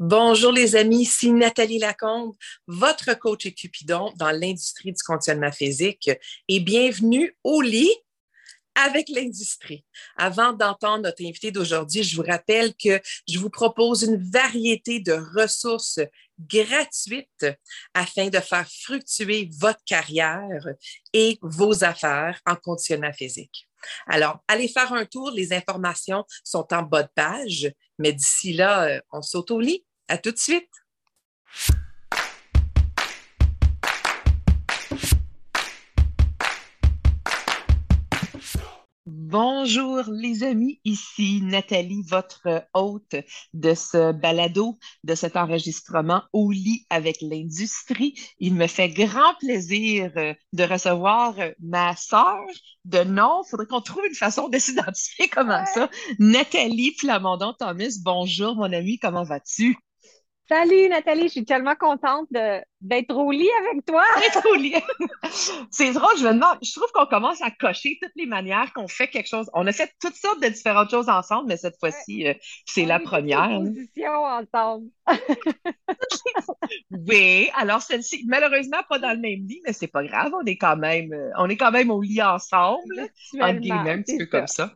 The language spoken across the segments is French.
Bonjour les amis, ici Nathalie Lacombe, votre coach et cupidon dans l'industrie du conditionnement physique et bienvenue au lit avec l'industrie. Avant d'entendre notre invité d'aujourd'hui, je vous rappelle que je vous propose une variété de ressources gratuites afin de faire fructuer votre carrière et vos affaires en conditionnement physique. Alors, allez faire un tour. Les informations sont en bas de page. Mais d'ici là, euh, on saute au lit. À tout de suite. Bonjour les amis, ici Nathalie, votre hôte de ce balado, de cet enregistrement au lit avec l'industrie. Il me fait grand plaisir euh, de recevoir euh, ma sœur de nom. Il faudrait qu'on trouve une façon de s'identifier comment ça. Nathalie Flamondon-Thomas, bonjour mon ami, comment vas-tu? Salut Nathalie, je suis tellement contente d'être au lit avec toi. D'être au lit. c'est drôle, je me demande, je trouve qu'on commence à cocher toutes les manières qu'on fait quelque chose. On a fait toutes sortes de différentes choses ensemble, mais cette fois-ci, euh, c'est la première. Position ensemble. oui, alors celle-ci, malheureusement pas dans le même lit, mais c'est pas grave, on est quand même, euh, on est quand même au lit ensemble, en guillemets, un petit peu comme ça.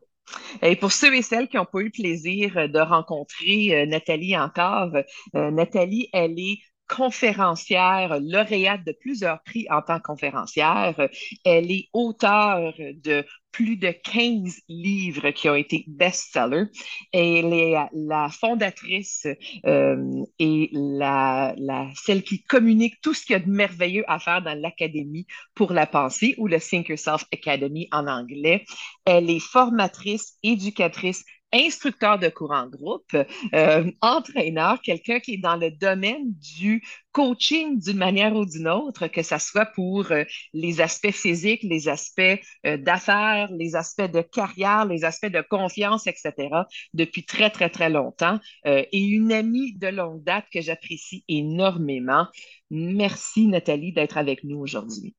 Et pour ceux et celles qui n'ont pas eu le plaisir euh, de rencontrer euh, Nathalie encore, euh, Nathalie, elle est conférencière, lauréate de plusieurs prix en tant que conférencière. Elle est auteure de plus de 15 livres qui ont été best-sellers. Elle est la fondatrice euh, et la, celle qui communique tout ce qu'il y a de merveilleux à faire dans l'Académie pour la pensée ou le Think Yourself Academy en anglais. Elle est formatrice, éducatrice, instructeur de courant de groupe, euh, entraîneur, quelqu'un qui est dans le domaine du coaching d'une manière ou d'une autre, que ce soit pour euh, les aspects physiques, les aspects euh, d'affaires, les aspects de carrière, les aspects de confiance, etc., depuis très, très, très longtemps, et une amie de longue date que j'apprécie énormément. Merci, Nathalie, d'être avec nous aujourd'hui.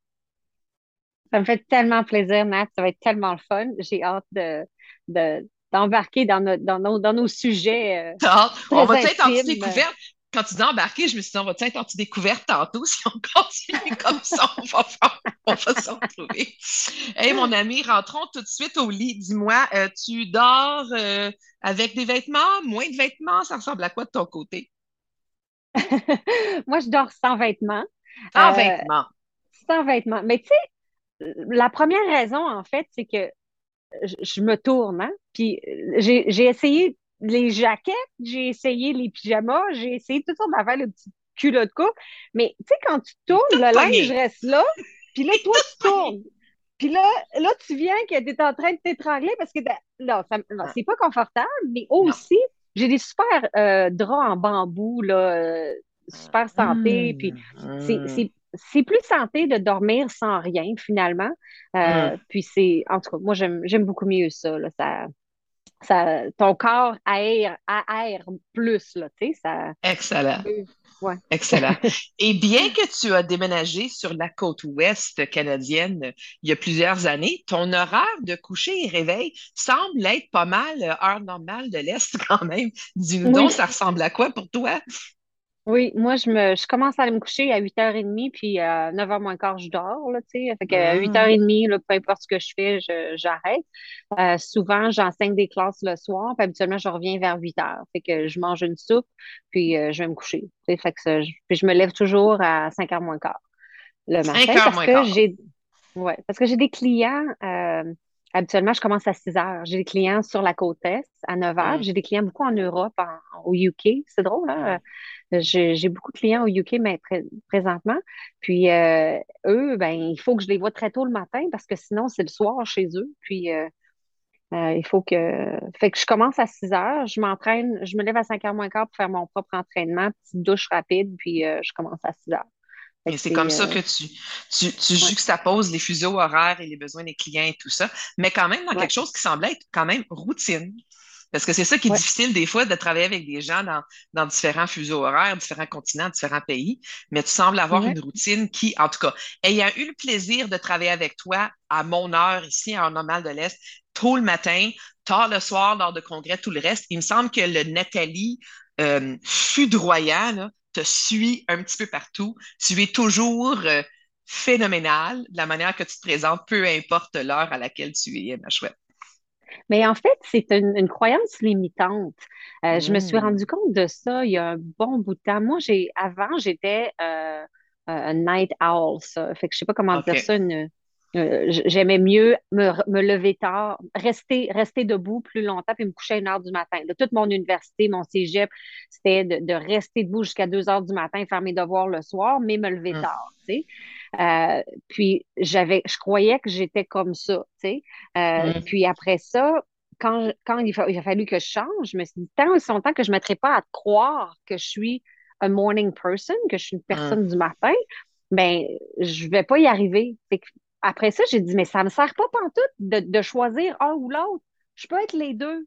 Ça me fait tellement plaisir, Nat. Ça va être tellement le fun. J'ai hâte de, de, d'embarquer dans, dans, nos, dans nos sujets. Euh, on va être anti-découverte. Quand tu dis embarquer, je me suis dit, on va être anti-découverte tantôt. Si on continue comme ça, on va, on va s'en retrouver. Hey, mon ami, rentrons tout de suite au lit. Dis-moi, euh, tu dors euh, avec des vêtements, moins de vêtements? Ça ressemble à quoi de ton côté? Moi, je dors sans vêtements. Sans vêtements. Sans vêtements. Mais tu sais, la première raison, en fait, c'est que je, me tourne, hein? Puis euh, j'ai essayé les jaquettes, j'ai essayé les pyjamas, j'ai essayé toutes sortes d'affaires, le petit culot de coupe. Mais tu sais, quand tu tournes, le linge reste là, puis là, toi, tu tournes. Puis là, là, tu viens que tu es en train de t'étrangler parce que là, ah. c'est pas confortable, mais aussi, j'ai des super euh, draps en bambou, là, euh, super santé. Puis c'est mmh c'est plus santé de dormir sans rien, finalement. Euh, puis c'est, en tout cas, moi, j'aime beaucoup mieux ça, ça, ça. ton corps aère, aère plus, là, tu sais, ça... Excellent. Ouais. Excellent. Et bien que tu as déménagé sur la côte ouest canadienne il y a plusieurs années, ton horaire de coucher et réveil semble être pas mal heure normale de l'Est quand même. Dis-nous donc, ça ressemble à quoi pour toi? Oui, moi, je me je commence à aller me coucher à 8h30, puis à 9h moins quart, je dors, là, tu sais. Fait que à 8h30, mmh. là, peu importe ce que je fais, j'arrête. Euh, souvent, j'enseigne des classes le soir, puis habituellement, je reviens vers 8h. Fait que je mange une soupe, puis euh, je vais me coucher. Fait que ça, je, puis je me lève toujours à 5h moins quart le matin. parce que j'ai ouais, parce que j'ai des clients. Euh, habituellement, je commence à 6 h. J'ai des clients sur la côte Est à 9 h. Mmh. J'ai des clients beaucoup en Europe, au UK. C'est drôle, hein? J'ai beaucoup de clients au UK mais présentement. Puis euh, eux, ben, il faut que je les vois très tôt le matin parce que sinon, c'est le soir chez eux. Puis euh, euh, il faut que. Fait que je commence à 6 heures, je m'entraîne, je me lève à 5 heures moins quart pour faire mon propre entraînement, petite douche rapide, puis je commence à 6 heures. Et c'est comme ça que tu, tu, tu juxtaposes les fuseaux horaires et les besoins des clients et tout ça, mais quand même dans quelque chose qui semble être quand même routine. Parce que c'est ça qui est difficile des fois de travailler avec des gens dans, dans, différents fuseaux horaires, différents continents, différents pays. Mais tu sembles avoir une routine qui, en tout cas, ayant eu le plaisir de travailler avec toi à mon heure ici en Normal de l'Est, tôt le matin, tard le soir lors de congrès, tout le reste, il me semble que le Nathalie euh, foudroyant, te suit un petit peu partout. Tu es toujours euh, phénoménal de la manière que tu te présentes, peu importe l'heure à laquelle tu es, ma chouette. Mais en fait, c'est une, croyance limitante. Euh, je me suis mm. rendu compte de ça il y a un bon bout de temps. Moi, j'ai avant, j'étais euh, un night owl, ça. Fait que je sais pas comment dire ça, euh, j'aimais mieux me, lever tard, rester, rester debout plus longtemps puis me coucher à une heure du matin. toute mon université, mon cégep, c'était de, rester debout jusqu'à deux heures du matin, faire mes devoirs le soir, mais me lever mm. tard. Euh, puis j'avais, je croyais que j'étais comme ça. Euh, mm. Puis après ça, quand, quand il, a fallu que je change, je me suis dit tant et temps que je ne mettrais pas à croire que je suis un morning person, que je suis une personne mm. du matin, ben je vais pas y arriver après ça, j'ai dit, mais ça ne me sert pas pantoute de, de choisir un ou l'autre. Je peux être les deux.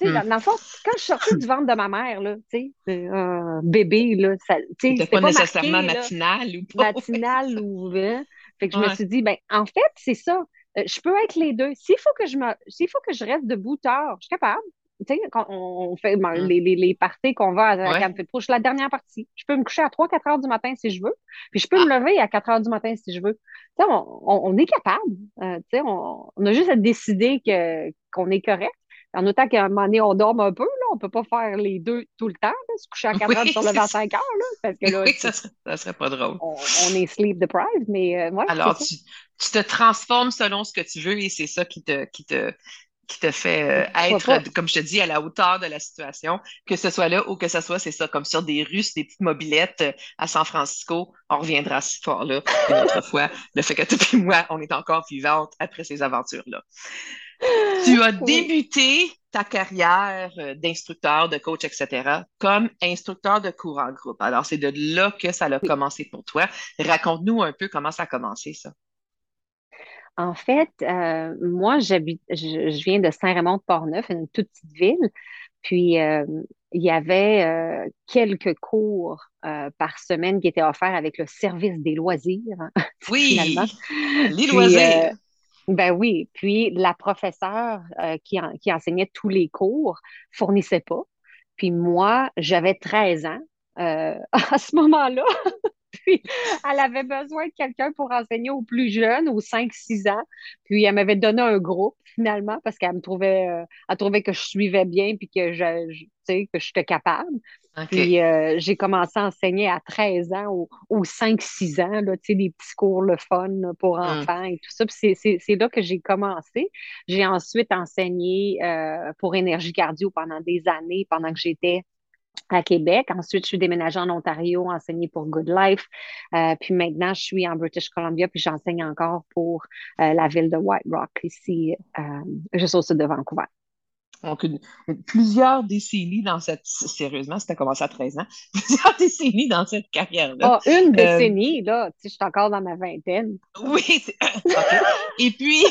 Hmm. dans, le fond, quand je suis sortie du ventre de ma mère, là, euh, bébé, là, ça, sais, pas, pas nécessairement matinal ou pas. Matinal ou, hein. Fait que je me suis dit, ben, en fait, c'est ça. Euh, je peux être les deux. S'il faut que je me, s'il faut que je reste debout tard, je suis capable tu sais, quand on fait ben, mm. les, les, les, parties qu'on va à, la ouais. je suis la dernière partie. Je peux me coucher à 3-4 heures du matin si je veux, puis je peux me ah. lever à 4 heures du matin si je veux. Tu sais, on, on, est capable. Euh, tu sais, on, on, a juste à décider que, qu'on est correct. En autant qu'à un moment donné, on dorme un peu, là, on peut pas faire les deux tout le temps, se coucher à 4 heures sur le 25 heures, là, parce que là, oui, ça, serait, ça serait pas drôle. On, est sleep deprived, mais euh, Alors, tu, tu, te transformes selon ce que tu veux et c'est ça qui te, qui te, qui te fait euh, être, comme je te dis, à la hauteur de la situation, que ce soit là ou que ce soit, c'est ça, comme sur des Russes, des petites mobilettes euh, à San Francisco. On reviendra à ce soir-là une autre fois. Le fait que toi et moi, on est encore vivantes après ces aventures-là. Tu as débuté ta carrière euh, d'instructeur, de coach, etc., comme instructeur de cours en groupe. Alors, c'est de là que ça a commencé pour toi. Raconte-nous un peu comment ça a commencé, ça. En fait, euh, moi, j'habite, je, viens de Saint-Raymond-de-Portneuf, une toute petite ville. Puis, euh, il y avait euh, quelques cours par semaine qui étaient offerts avec le service des loisirs. Oui, les loisirs. ben oui. Puis, la professeure qui, qui enseignait tous les cours fournissait pas. Puis, moi, j'avais 13 ans. à ce moment-là, puis, elle avait besoin de quelqu'un pour enseigner aux plus jeunes, aux 5-6 ans. Puis, elle m'avait donné un groupe, finalement, parce qu'elle me trouvait, euh, elle trouvait que je suivais bien puis que je, je sais, que j'étais capable. Puis, euh, j'ai commencé à enseigner à 13 ans, aux, 5-6 ans, là, des petits cours le fun pour hum. enfants et tout ça. Puis, c'est là que j'ai commencé. J'ai ensuite enseigné euh, pour énergie cardio pendant des années, pendant que j'étais à Québec. Ensuite, je suis déménagée en Ontario, enseignée pour Good Life. Euh, puis maintenant, je suis en British Columbia, puis j'enseigne encore pour euh, la ville de White Rock, ici, euh, juste au sud de Vancouver. Donc, plusieurs décennies dans cette. Sérieusement, c'était commencé à 13 ans. Plusieurs décennies dans cette carrière-là. Oh, une décennie, là. Tu sais, je suis encore dans ma vingtaine. Oui. Et puis,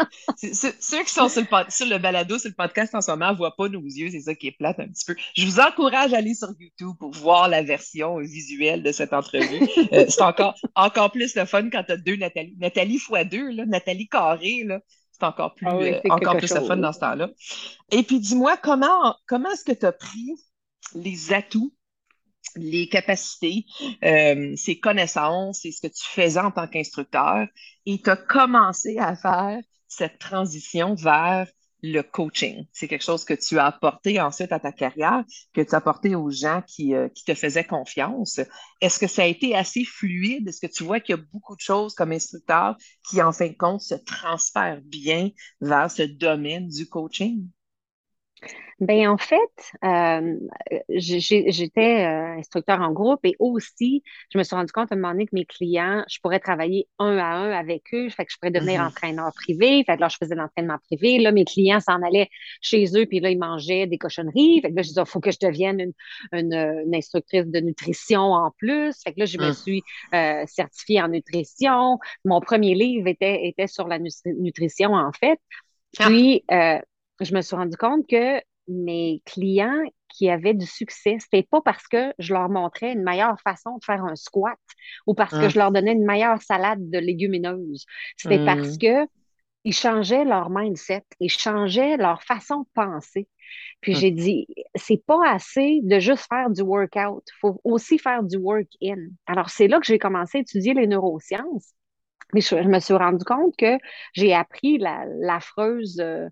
ceux qui sont sur le, balado, sur le podcast en ce moment, ne voient pas nos yeux, c'est ça qui est plate un petit peu. Je vous encourage à aller sur YouTube pour voir la version visuelle de cette entrevue. Euh, c'est encore, encore plus le fun quand tu as deux Nathalie. Nathalie x deux, là, Nathalie carré, là. C'est encore plus, ah euh, encore plus le fun dans ce temps-là. Et puis, dis-moi, comment, comment est-ce que tu as pris les atouts les capacités, euh, ces connaissances et ce que tu faisais en tant qu'instructeur et tu as commencé à faire cette transition vers le coaching. C'est quelque chose que tu as apporté ensuite à ta carrière, que tu as apporté aux gens qui, euh, qui te faisaient confiance. Est-ce que ça a été assez fluide? Est-ce que tu vois qu'il y a beaucoup de choses comme instructeur qui, en fin de compte, se transfèrent bien vers ce domaine du coaching? Ben en fait, euh, j'étais euh, instructeur en groupe et aussi, je me suis rendu compte à un moment donné que mes clients, je pourrais travailler un à un avec eux, fait que je pourrais devenir mm-hmm. entraîneur privé. Fait que là, je faisais l'entraînement privé. Là, mes clients s'en allaient chez eux, puis là, ils mangeaient des cochonneries. Fait que là, je disais, il faut que je devienne une, une, instructrice de nutrition en plus. Fait que là, je me mm. suis euh, certifiée en nutrition. Mon premier livre était, était sur la nutrition, en fait. Ah. Puis, je me suis rendu compte que mes clients qui avaient du succès, c'était pas parce que je leur montrais une meilleure façon de faire un squat ou parce que ah. je leur donnais une meilleure salade de légumineuses. C'était parce hmm. que ils changeaient leur mindset, ils changeaient leur façon de penser. Puis j'ai dit, c'est pas assez de juste faire du workout, il faut aussi faire du work-in. Alors, c'est là que j'ai commencé à étudier les neurosciences. Mais je, me suis rendu compte que j'ai appris l'affreuse euh, euh,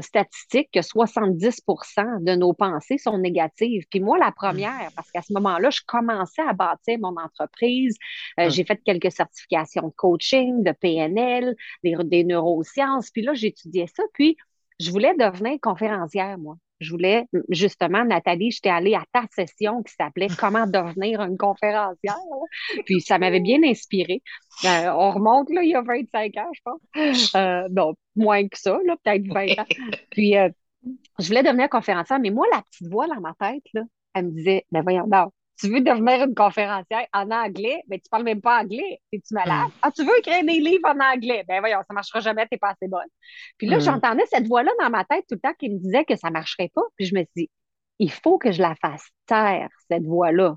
statistique que 70% de nos pensées sont négatives. Puis moi, la première, parce qu'à ce moment-là, je commençais à bâtir mon entreprise. Euh, j'ai fait quelques certifications de coaching, de PNL, des, des neurosciences. Puis là, j'étudiais ça. Puis je voulais devenir conférencière, moi je voulais, justement, Nathalie, j'étais allée à ta session qui s'appelait Comment devenir une conférencière. Puis ça m'avait bien inspiré. Euh, on remonte, là, il y a 25 ans, je pense. Euh, non, moins que ça, là, peut-être 20 ans. Puis euh, je voulais devenir conférencière, mais moi, la petite voix dans ma tête, là, elle me disait, ben voyons, non, tu veux devenir une conférencière en anglais, mais tu parles même pas anglais. Es-tu malade? Hmm. Ah, tu veux écrire des livres en anglais? Ben voyons, ça marchera jamais, t'es pas assez bonne. Puis là, hmm. j'entendais cette voix-là dans ma tête tout le temps qui me disait que ça marcherait pas. Puis je me suis dit, il faut que je la fasse taire, cette voix-là.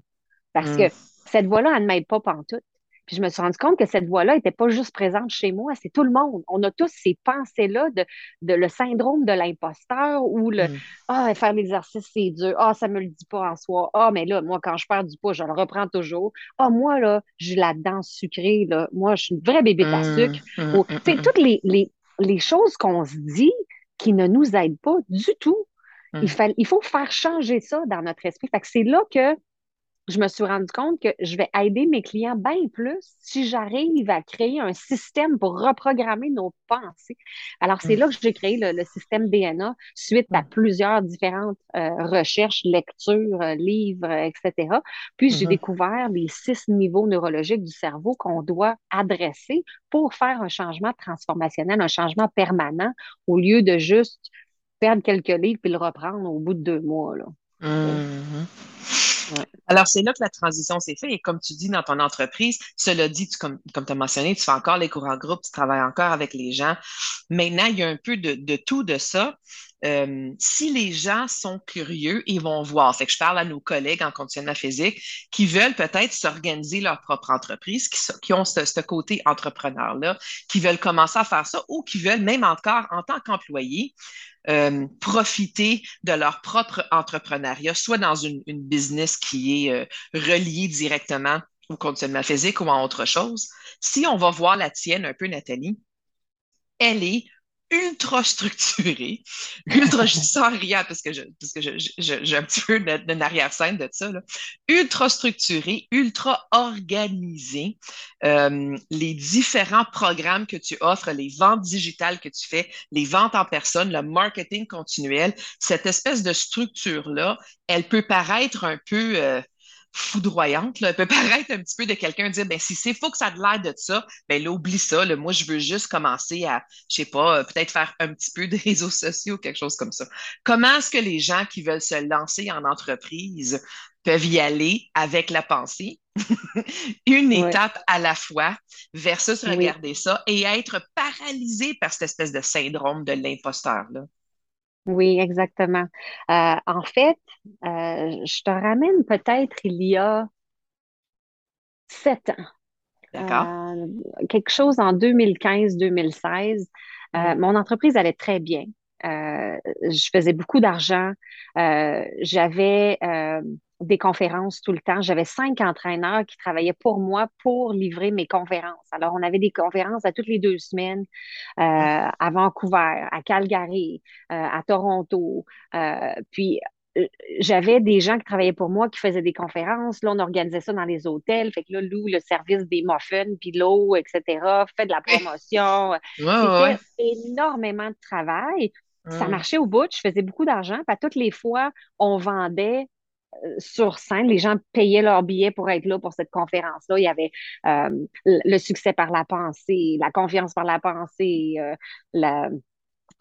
Parce hmm. que cette voix-là, elle ne m'aide pas pantoute. Puis je me suis rendu compte que cette voix-là n'était pas juste présente chez moi, c'est tout le monde. On a tous ces pensées-là de, de, le syndrome de l'imposteur ou le mm. Ah, faire l'exercice, c'est dur. Ah, ça me le dit pas en soi. Ah, mais là, moi, quand je perds du poids, je le reprends toujours. Ah, moi, là, j'ai la dent sucrée, là. Moi, je suis une vraie bébé à mm. sucre. Mm, tu sais, toutes les, les, les choses qu'on se dit qui ne nous aident pas du tout. Il, il faut faire changer ça dans notre esprit. Fait que c'est là que je me suis rendu compte que je vais aider mes clients bien plus si j'arrive à créer un système pour reprogrammer nos pensées. Alors, c'est mm. là que j'ai créé le, système DNA suite à mm. plusieurs différentes euh, recherches, lectures, euh, livres, etc. Puis, j'ai mm-hmm. découvert les six niveaux neurologiques du cerveau qu'on doit adresser pour faire un changement transformationnel, un changement permanent, au lieu de juste perdre quelques livres puis le reprendre au bout de deux mois. Là. Alors, c'est là que la transition s'est faite. Et comme tu dis dans ton entreprise, cela dit, comme, tu as mentionné, tu fais encore les cours en groupe, tu travailles encore avec les gens. Maintenant, il y a un peu de, tout de ça. Euh, si les gens sont curieux, ils vont voir. C'est que je parle à nos collègues en conditionnement physique qui veulent peut-être s'organiser leur propre entreprise, qui, ont ce, côté entrepreneur-là, qui veulent commencer à faire ça ou qui veulent même encore en tant qu'employé euh, profiter de leur propre entrepreneuriat, soit dans une, business qui est euh, reliée directement au conditionnement physique ou à autre chose. Si on va voir la tienne un peu, Nathalie, elle est ultra structuré, ultra, je dis ça en riant parce que parce que j'ai un petit peu d'une arrière-scène de ça, ultra structuré, ultra organisé. Euh, les différents programmes que tu offres, les ventes digitales que tu fais, les ventes en personne, le marketing continuel, cette espèce de structure-là, elle peut paraître un peu euh, foudroyante. Là. Elle peut paraître un petit peu de quelqu'un dire ben si c'est faut que ça a l'air de ça, ben là, oublie ça. Là. Moi, je veux juste commencer à, je sais pas, euh, peut-être faire un petit peu de réseaux sociaux, quelque chose comme ça. Comment est-ce que les gens qui veulent se lancer en entreprise peuvent y aller avec la pensée, une étape à la fois, versus regarder ça et être paralysé par cette espèce de syndrome de l'imposteur. Oui, exactement. Euh, en fait, euh, je te ramène peut-être il y a sept ans. D'accord. Euh, quelque chose en 2015-2016. Mm. mon entreprise allait très bien. Je faisais beaucoup d'argent. j'avais des conférences tout le temps. J'avais cinq entraîneurs qui travaillaient pour moi pour livrer mes conférences. Alors, on avait des conférences à toutes les deux semaines euh, à Vancouver, à Calgary, euh, à Toronto. Euh, puis, j'avais des gens qui travaillaient pour moi qui faisaient des conférences. Là, on organisait ça dans les hôtels. Fait que là, loue le service des muffins, puis l'eau, etc. Fait de la promotion. C'était énormément de travail. Ça marchait au bout. Je faisais beaucoup d'argent. Puis toutes les fois, on vendait sur scène. Les gens payaient leur billet pour être là pour cette conférence-là. Il y avait euh, le succès par la pensée, la confiance par la pensée, euh, la,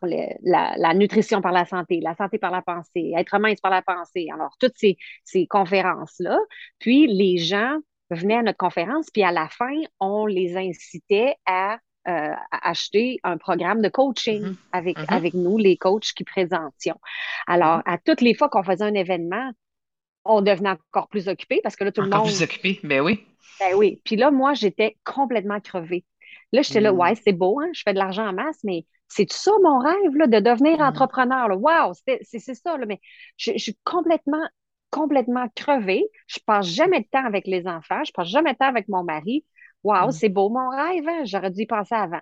la, nutrition par la santé, la santé par la pensée, être mince par la pensée. Alors, toutes ces, ces conférences-là. Puis, les gens venaient à notre conférence, puis à la fin, on les incitait à euh, acheter un programme de coaching mm-hmm. avec, mm-hmm. avec nous, les coachs qui présentions. Alors, mm-hmm. à toutes les fois qu'on faisait un événement, on devenait encore plus occupé parce que là, tout le monde. plus occupé, ben oui. Ben oui. Puis là, moi, j'étais complètement crevée. Là, j'étais là, mm. ouais, c'est beau, hein, je fais de l'argent en masse, mais c'est ça mon rêve, là, de devenir mm. entrepreneur. Là? Wow, c'est ça, là, mais je, suis complètement, complètement crevée. Je passe jamais de temps avec les enfants, je passe jamais de temps avec mon mari. Wow, mm. c'est beau mon rêve, hein? j'aurais dû y penser avant.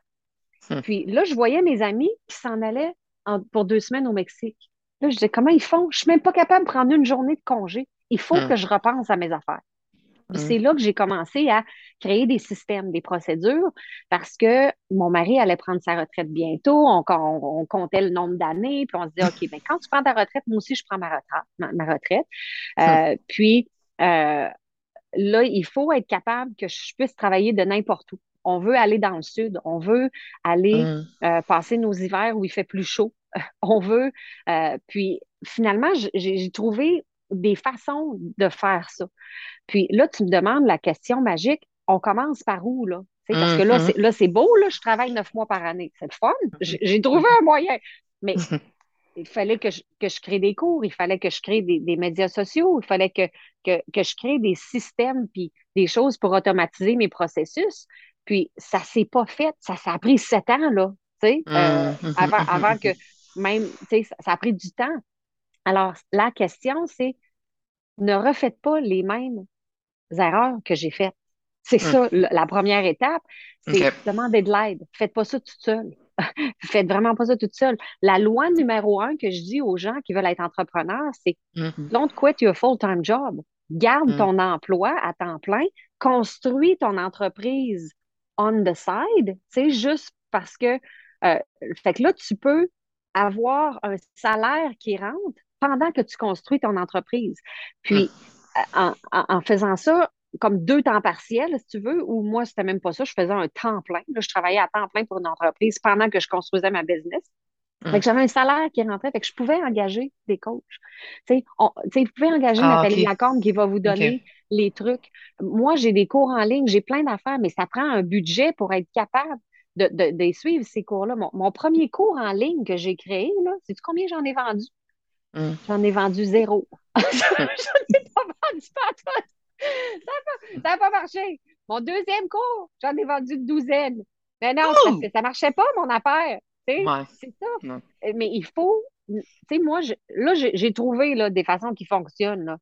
Hum. Puis là, je voyais mes amis qui s'en allaient pour deux semaines au Mexique. Là, je disais, comment ils font? Je suis même pas capable de prendre une journée de congé. Il faut hum. que je repense à mes affaires. Puis c'est là que j'ai commencé à créer des systèmes, des procédures, parce que mon mari allait prendre sa retraite bientôt. On, comptait le nombre d'années, puis on se disait, OK, ben, quand tu prends ta retraite, moi aussi, je prends ma retraite. Ma, retraite. Euh, puis euh, là, il faut être capable que je puisse travailler de n'importe où. On veut aller dans le sud, on veut aller euh, passer nos hivers où il fait plus chaud. on veut. puis finalement, j'ai trouvé des façons de faire ça. Puis là, tu me demandes la question magique, on commence par où, là? parce que là, mm-hmm. c'est, là, c'est beau, là, je travaille neuf mois par année. C'est le fun. J'ai, trouvé un moyen. Mais il fallait que je, que je, crée des cours, il fallait que je crée des, médias sociaux, il fallait que, que, que, je crée des systèmes puis des choses pour automatiser mes processus. Puis ça s'est pas fait. Ça, ça a pris sept ans, là, tu sais, euh, mm-hmm. avant, avant que même, tu sais, ça a pris du temps. Alors, la question, c'est ne refaites pas les mêmes erreurs que j'ai faites. C'est ça, la première étape, c'est demander de l'aide. Faites pas ça toute seule. Faites vraiment pas ça toute seule. La loi numéro un que je dis aux gens qui veulent être entrepreneurs, c'est mm-hmm. don't quit your full-time job. Garde hmm. ton emploi à temps plein. Construis ton entreprise on the side, c'est juste parce que, euh, fait que là, tu peux avoir un salaire qui rentre pendant que tu construis ton entreprise. Puis, hum. en, faisant ça, comme deux temps partiels, si tu veux, ou moi, c'était même pas ça, je faisais un temps plein. je travaillais à temps plein pour une entreprise pendant que je construisais ma business. Hum. j'avais un salaire qui rentrait, fait que je pouvais engager des coachs. Tu sais, vous pouvez engager ah, Nathalie Lacombe qui va vous donner les trucs. Moi, j'ai des cours en ligne, j'ai plein d'affaires, mais ça prend un budget pour être capable de, de, suivre ces cours-là. Mon, premier cours en ligne que j'ai créé, sais-tu combien j'en ai vendu? Mm. J'en ai vendu zéro. J'en ai pas vendu pas. Ça n'a pas, marché. Mon deuxième cours, j'en ai vendu une douzaine. Mais non, ça ne marchait pas, mon affaire. C'est ça. Mais il faut. Tu sais, moi, là, j'ai trouvé là, des façons qui fonctionnent. Là,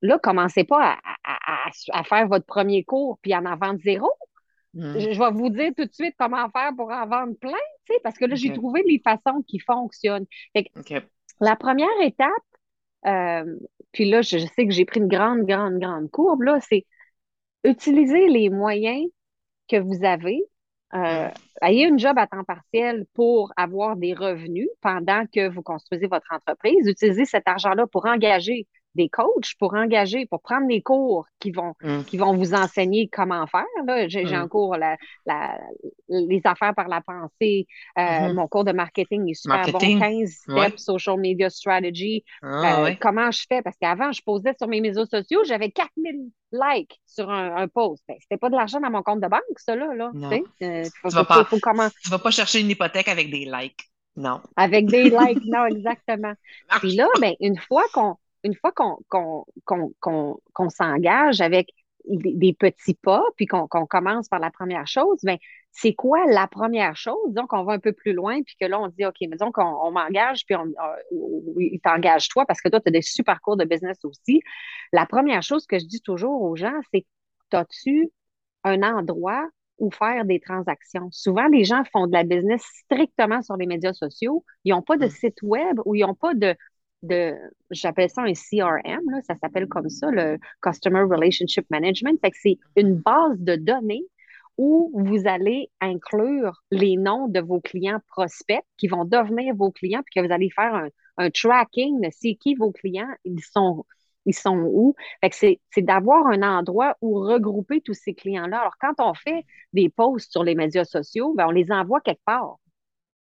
là commencez pas à, à, faire votre premier cours puis en en vendre zéro. Mm. Je, vais vous dire tout de suite comment faire pour en vendre plein, parce que là, j'ai trouvé les façons qui fonctionnent. La première étape, euh, puis là, je, sais que j'ai pris une grande, grande, grande courbe, là, c'est utiliser les moyens que vous avez. Euh, ayez une job à temps partiel pour avoir des revenus pendant que vous construisez votre entreprise. Utilisez cet argent-là pour engager des coachs pour engager, pour prendre des cours qui vont, mm. qui vont vous enseigner comment faire. J'ai mm. un cours la, les affaires par la pensée. Euh, mm-hmm. Mon cours de marketing est super bon. 15 steps social media strategy. Ah, euh, comment je fais? Parce qu'avant, je posais sur mes réseaux sociaux, j'avais 4000 likes sur un, post. Ben, C'était pas de l'argent dans mon compte de banque, ça, là. là euh, tu, vas pas, vas pas chercher une hypothèque avec des likes. Non. Avec des likes, non, exactement. Puis là, ben, une fois qu'on une fois qu'on s'engage avec des, petits pas, puis qu'on commence par la première chose, ben, c'est quoi la première chose? Donc, on va un peu plus loin, puis que là, on dit, OK, mais disons qu'on m'engage, puis on, il t'engage toi, parce que toi, tu as des super cours de business aussi. La première chose que je dis toujours aux gens, c'est, as-tu un endroit où faire des transactions? Souvent, les gens font de la business strictement sur les médias sociaux. Ils n'ont pas de mmh. site web ou ils n'ont pas de, de, j'appelle ça un CRM, là, ça s'appelle comme ça, le Customer Relationship Management. Fait que c'est une base de données où vous allez inclure les noms de vos clients prospects qui vont devenir vos clients, puis que vous allez faire un, un tracking de c'est qui vos clients, ils sont, ils sont où. Fait que c'est, c'est d'avoir un endroit où regrouper tous ces clients-là. Alors, quand on fait des posts sur les médias sociaux, ben, on les envoie quelque part.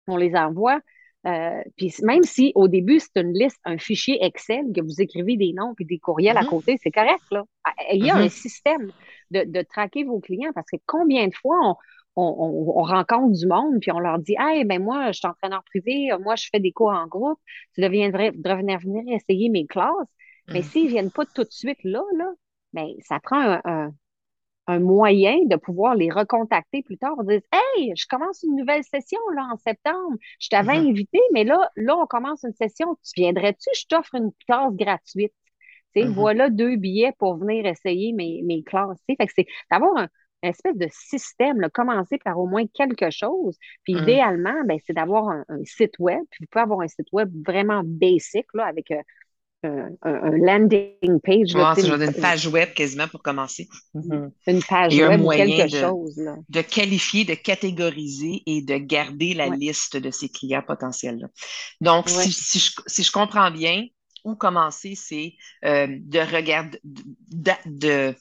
On les envoie euh, puis même si au début, c'est une liste, un fichier Excel que vous écrivez des noms et des courriels à mm-hmm. côté, c'est correct. Là. Ah, il y a un mm-hmm. système de, de, traquer vos clients parce que combien de fois on, on, on, rencontre du monde puis on leur dit Hey, ben moi, je suis entraîneur privé, moi, je fais des cours en groupe, tu deviendrais, devrais venir essayer mes classes. Mais mm. s'ils ne viennent pas tout de suite là, là, ben, ça prend un, un moyen de pouvoir les recontacter plus tard. Dit Hey, je commence une nouvelle session là en septembre. Je t'avais mm-hmm. invité, mais là, là, on commence une session. Tu viendrais-tu? Je t'offre une classe gratuite. Mm-hmm. Voilà deux billets pour venir essayer mes, mes classes. Fait que c'est d'avoir un, une espèce de système, là, commencer par au moins quelque chose. Puis mm. idéalement, ben, c'est d'avoir un, site web. Puis vous pouvez avoir un site web vraiment basic là, avec euh, un, landing page. c'est une page web quasiment pour commencer. Mm-hmm. Une page web ou quelque de, chose. De qualifier, de catégoriser et de garder la liste de ses clients potentiels. Donc, si, si, je, si, je, comprends bien, où commencer, c'est euh, de regarder, de,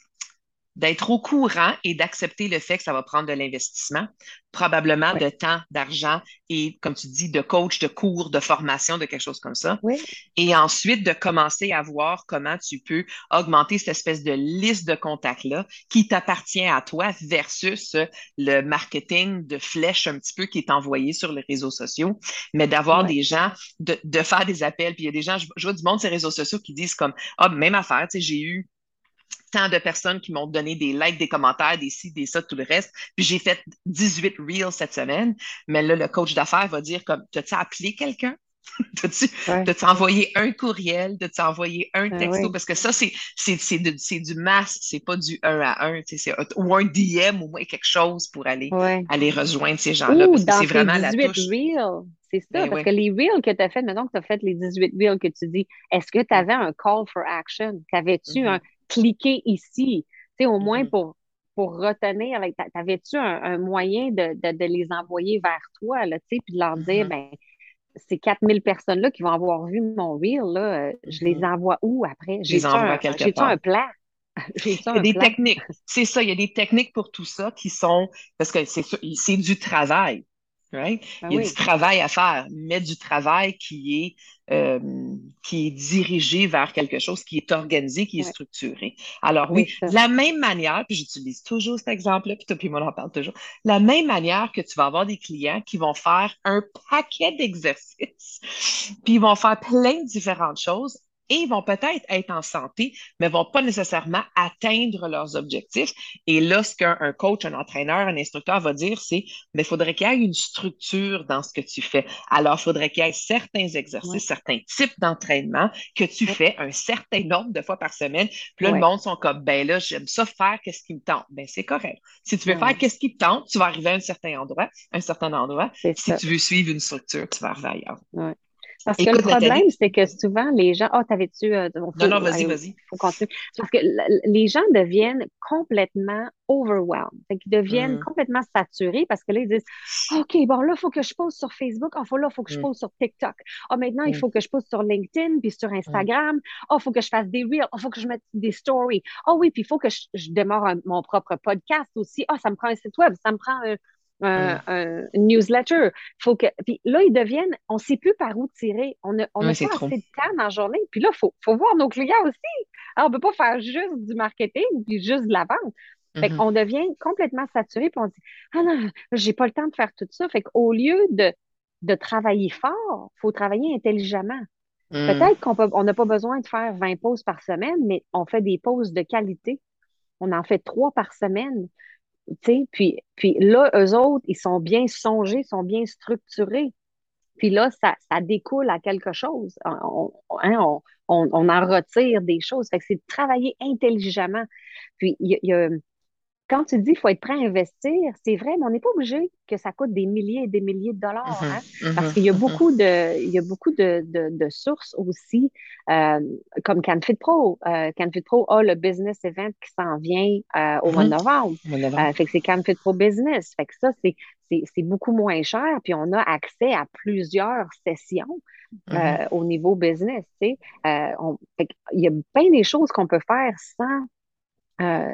d'être au courant et d'accepter le fait que ça va prendre de l'investissement, probablement de temps, d'argent et, comme tu dis, de coach, de cours, de formation, de quelque chose comme ça. Et ensuite, de commencer à voir comment tu peux augmenter cette espèce de liste de contacts-là qui t'appartient à toi versus le marketing de flèche un petit peu qui est envoyé sur les réseaux sociaux, mais d'avoir des gens, de, de, faire des appels. Puis il y a des gens, je, je vois du monde sur les réseaux sociaux qui disent comme, ah, même affaire, tu sais, j'ai eu tant de personnes qui m'ont donné des likes, des commentaires, des ci, des ça, tout le reste. Puis j'ai fait 18 reels cette semaine. Mais là, le coach d'affaires va dire comme, t'as-tu appelé quelqu'un? T'as-tu envoyé un courriel? T'as-tu envoyé un ben texto? Parce que ça, c'est, du masse, c'est pas du un à un. ou un DM ou quelque chose pour aller, aller rejoindre ces gens-là. Parce que c'est vraiment la touche. Reels. C'est ça, ben parce que les reels que tu as fait, maintenant que tu as fait les 18 reels que tu dis, est-ce que tu avais un call for action? T'avais-tu mm-hmm. un cliquer ici, tu sais, au moins mm-hmm. pour, pour retenir, t'avais-tu un, moyen de, de, les envoyer vers toi, là, tu sais, puis de leur dire, ben, ces 4000 personnes-là qui vont avoir vu mon reel, là, je les mm-hmm. envoie où après? Je les envoie quelque J'ai-tu un plan? il y a des techniques. C'est ça, il y a des techniques pour tout ça qui sont, parce que c'est du travail. Right? Ben il y a du travail à faire, mais du travail qui est euh, qui est dirigé vers quelque chose qui est organisé, qui est structuré. Alors oui, de la même manière, puis j'utilise toujours cet exemple-là, puis toi puis moi on en parle toujours, la même manière que tu vas avoir des clients qui vont faire un paquet d'exercices, puis ils vont faire plein de différentes choses et ils vont peut-être être en santé, mais vont pas nécessairement atteindre leurs objectifs. Et là, ce qu'un coach, un entraîneur, un instructeur va dire, c'est, mais il faudrait qu'il y ait une structure dans ce que tu fais. Alors, il faudrait qu'il y ait certains exercices, certains types d'entraînement que tu fais un certain nombre de fois par semaine. Puis là, le monde sont comme, ben là, j'aime ça faire qu'est-ce qui me tente. Ben, c'est correct. Si tu veux faire qu'est-ce qui te tente, tu vas arriver à un certain endroit, un certain endroit. Si tu veux suivre une structure, tu vas arriver ailleurs. Parce que le problème, c'est que souvent, les gens. Ah, oh, t'avais-tu. Euh, non, non, vas-y, vas-y. faut continuer. Parce que les gens deviennent complètement overwhelmed. Fait qu'ils deviennent mm. complètement saturés parce que là, ils disent OK, bon, là, il faut que je pose sur Facebook. Ah, là, il faut que je mm. pose sur TikTok. Ah, maintenant, il mm. faut que je pose sur LinkedIn puis sur Instagram. Ah, il faut que je fasse des reels. Ah, il faut que je mette des stories. Ah, oui, puis il faut que je, démarre mon propre podcast aussi. Ah, ça me prend un site web. Ça me prend un un, newsletter. Faut que, puis là, ils deviennent, on ne sait plus par où tirer. On n'a on pas assez de temps dans la journée. Puis là, il faut, faut, voir nos clients aussi. Alors, on ne peut pas faire juste du marketing puis juste de la vente. Fait mm-hmm. qu'on devient complètement saturé, puis on dit Ah non, j'ai pas le temps de faire tout ça. Fait qu'au lieu de, de travailler fort, il faut travailler intelligemment. Mm. Peut-être qu'on n'a pas besoin de faire 20 pauses par semaine, mais on fait des pauses de qualité. On en fait trois par semaine puis, puis là, eux autres, ils sont bien songés, sont bien structurés. Puis là, ça, ça découle à quelque chose. On, hein, on, on, on, en retire des choses. Fait que c'est de travailler intelligemment. Puis il y, a, quand tu dis qu'il faut être prêt à investir, c'est vrai, mais on n'est pas obligé que ça coûte des milliers et des milliers de dollars. Mm-hmm. Hein, parce mm-hmm. qu'il y a mm-hmm. beaucoup de, il y a beaucoup de, de, sources aussi, euh, comme CanFit Pro. Euh, CanFit Pro a le business event qui s'en vient euh, au mois de novembre. Fait que c'est CanFit Pro Business. Fait que ça, c'est, beaucoup moins cher. Puis on a accès à plusieurs sessions. au niveau business, tu sais. il y a plein des choses qu'on peut faire sans euh,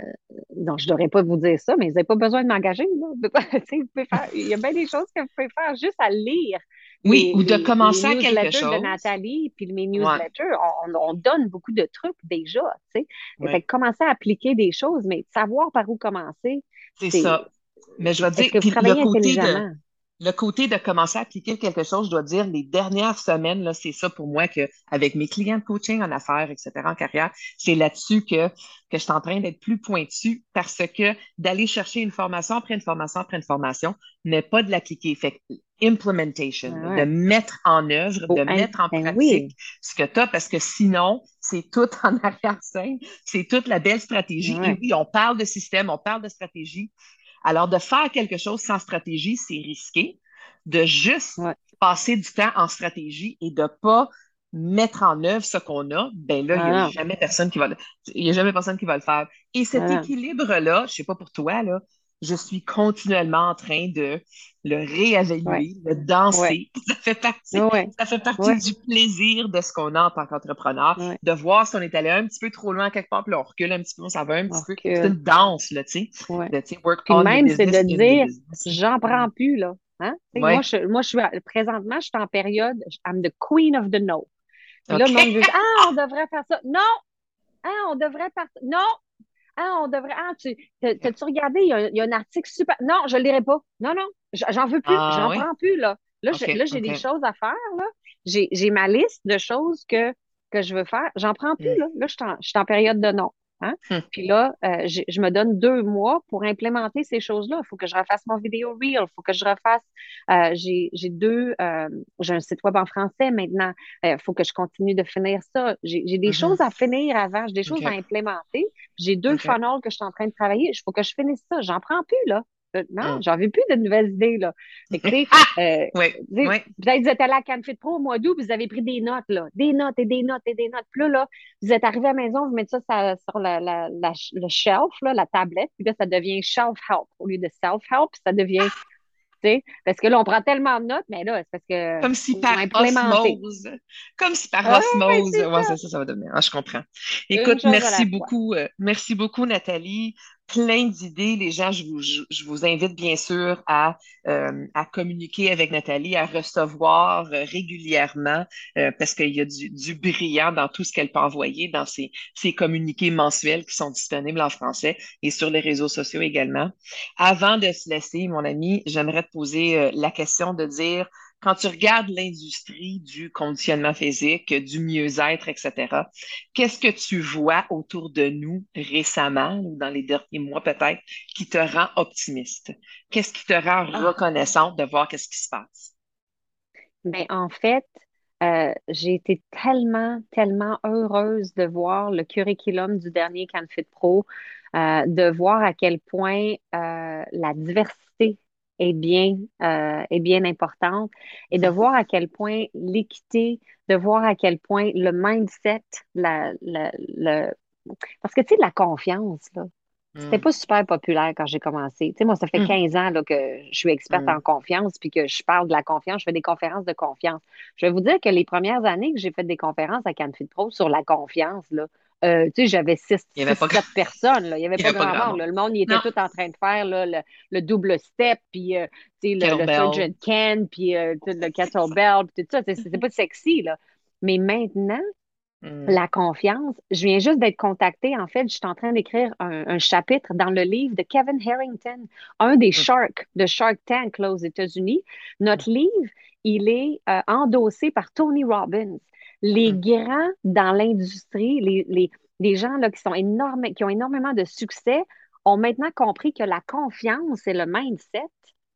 non, je ne devrais pas vous dire ça, mais vous n'avez pas besoin de m'engager. il y a bien des choses que vous pouvez faire juste à lire. Oui, ou de commencer à quelque chose. de Nathalie, puis mes newsletters, on, donne beaucoup de trucs déjà. Tu sais. commencer à appliquer des choses, mais savoir par où commencer. C'est ça. Mais je vais dire, que le côté de le côté de commencer à appliquer quelque chose, je dois dire, les dernières semaines, là, c'est ça pour moi que, avec mes clients de coaching en affaires, etc., en carrière, c'est là-dessus que, que je suis en train d'être plus pointu parce que d'aller chercher une formation après une formation après une formation, n'est pas de l'appliquer. Fait implementation, de mettre en œuvre, de oh, mettre en ben pratique ce que tu as, parce que sinon, c'est tout en arrière-scène, c'est toute la belle stratégie. Et oui, on parle de système, on parle de stratégie, alors, de faire quelque chose sans stratégie, c'est risqué. De juste passer du temps en stratégie et de pas mettre en œuvre ce qu'on a, ben là, il n'y a jamais personne qui va le, il y a jamais personne qui va le faire. Et cet équilibre-là, je sais pas pour toi, là, je suis continuellement en train de le réévaluer, de danser. Ça fait partie, ça fait partie du plaisir de ce qu'on a en tant qu'entrepreneur, de voir si on est allé un petit peu trop loin quelque part, puis on recule un petit peu, ça va un petit peu. C'est une danse, là, tu sais. même, c'est de dire, j'en prends plus, là. Hein? Moi, je, moi, je suis, présentement, je suis en période, I'm the queen of the no. là, le monde dit, ah, on devrait faire ça. Non! Ah, on devrait ça. Non! Ah, on devrait. Ah, tu t'as-tu regardé? Il y, a, un article super. Non, je ne le lirai pas. Non, non, j'en veux plus. Ah, j'en prends plus, là. Là, j'ai des choses à faire, là. J'ai ma liste de choses que, que je veux faire. J'en prends plus, hmm. là. Là, je suis en, période de non. Hein? Hmm. Puis là, euh, je me donne deux mois pour implémenter ces choses-là. Il faut que je refasse mon vidéo reel, il faut que je refasse. Euh, j'ai deux, euh, j'ai un site web en français maintenant. Il faut que je continue de finir ça. J'ai des mm-hmm. choses à finir avant, j'ai des choses à implémenter. J'ai deux funnels que je suis en train de travailler. Il faut que je finisse ça. J'en prends plus, là. Euh, non, mm. j'en veux plus de nouvelles idées, là. Écoutez, euh, oui, oui. vous êtes allé à Canfit Pro au mois d'août, vous avez pris des notes, là. Des notes et des notes et des notes. Puis là, là vous êtes arrivé à la maison, vous mettez ça, sur la, la, le shelf, là, la tablette, puis là, ça devient shelf-help au lieu de self-help, ça devient parce que là, on prend tellement de notes, mais là, c'est parce que. Comme si par osmose. Comme si par osmose. Ouais, ça, ça, va devenir. Ah, je comprends. Écoute, merci beaucoup. Euh, merci beaucoup, Nathalie plein d'idées. Les gens, je vous, je, vous, invite bien sûr à, euh, à communiquer avec Nathalie, à recevoir euh, régulièrement euh, parce qu'il y a du, du, brillant dans tout ce qu'elle peut envoyer dans ses, ses communiqués mensuels qui sont disponibles en français et sur les réseaux sociaux également. Avant de se laisser, mon ami, j'aimerais te poser la question de dire quand tu regardes l'industrie du conditionnement physique, du mieux-être, etc., qu'est-ce que tu vois autour de nous récemment ou dans les derniers mois peut-être qui te rend optimiste? Qu'est-ce qui te rend ah. reconnaissante de voir qu'est-ce qui se passe? Bien, en fait, euh, j'ai été tellement, tellement heureuse de voir le curriculum du dernier CanFit Pro, euh, de voir à quel point euh, la diversité est bien, euh, est bien importante et de voir à quel point l'équité, de voir à quel point le mindset, la, le, parce que tu sais, la confiance, là, c'était hmm. pas super populaire quand j'ai commencé. Tu sais, moi, ça fait 15 hmm. ans là, que je suis experte hmm. en confiance puis que je parle de la confiance. Je fais des conférences de confiance. Je vais vous dire que les premières années que j'ai fait des conférences à Canfit Pro sur la confiance, là, euh, tu sais, j'avais six, six sept personnes. Là. Il n'y avait, pas grand monde. Le monde, il était tout en train de faire là, le, double step, puis euh, le, le surgeon can, puis euh, le kettlebell, puis tout ça. C'était pas sexy. Là. Mais maintenant, hmm. la confiance, je viens juste d'être contactée. En fait, je suis en train d'écrire un, chapitre dans le livre de Kevin Harrington, un des hmm. Sharks de Shark Tank aux États-Unis. Notre hmm. livre, il est endossé par Tony Robbins les mm. grands dans l'industrie, les, les, gens là, qui, sont énormes, qui ont énormément de succès, ont maintenant compris que la confiance et le mindset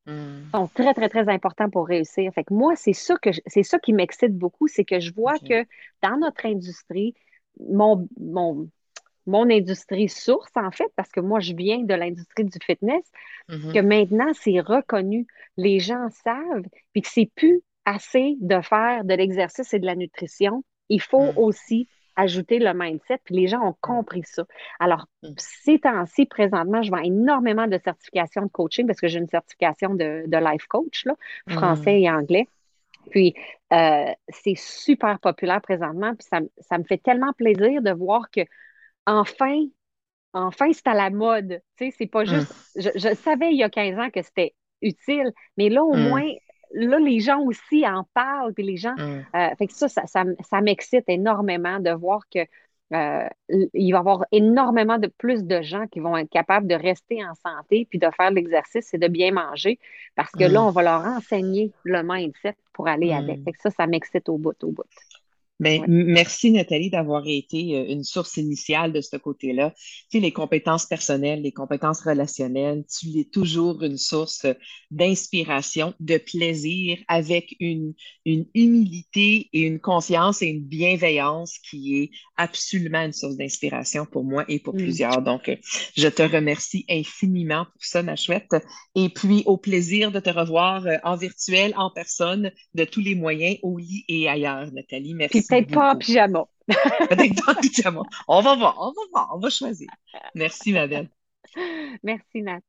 mm. sont très, très, très importants pour réussir. Fait que moi, c'est ça, que c'est ça qui m'excite beaucoup, c'est que je vois que dans notre industrie, mon, mon, mon industrie source, en fait, parce que moi, je viens de l'industrie du fitness, mm-hmm. que maintenant, c'est reconnu. Les gens savent, puis que c'est plus assez de faire de l'exercice et de la nutrition, il faut mm. aussi ajouter le mindset, puis les gens ont compris ça. Alors, mm. ces temps-ci, présentement, je vends énormément de certifications de coaching parce que j'ai une certification de, life coach, là, français mm. et anglais. Puis, euh, c'est super populaire présentement, puis ça, me fait tellement plaisir de voir que, enfin, enfin, c'est à la mode. Tu sais, c'est pas juste. Je, je, savais il y a 15 ans que c'était utile, mais là, au moins, là, les gens aussi en parlent, puis les gens. Mm. Euh, fait que ça, ça, ça, m'excite énormément de voir que euh, il va y avoir énormément de plus de gens qui vont être capables de rester en santé, puis de faire l'exercice et de bien manger, parce que là, on va leur enseigner le mindset pour aller avec. Ça, ça m'excite au bout, au bout. Ben, Merci Nathalie d'avoir été euh, une source initiale de ce côté-là. Tu sais, les compétences personnelles, les compétences relationnelles, tu es toujours une source d'inspiration, de plaisir avec une, une humilité et une confiance et une bienveillance qui est absolument une source d'inspiration pour moi et pour mm. plusieurs. Donc, euh, je te remercie infiniment pour ça, ma chouette. Et puis, au plaisir de te revoir euh, en virtuel, en personne, de tous les moyens, au lit et ailleurs, Nathalie. Merci peut-être pas en pyjama. peut-être pas en pyjama. On va voir, on va voir, on va choisir. Merci, ma belle. Merci, Nat.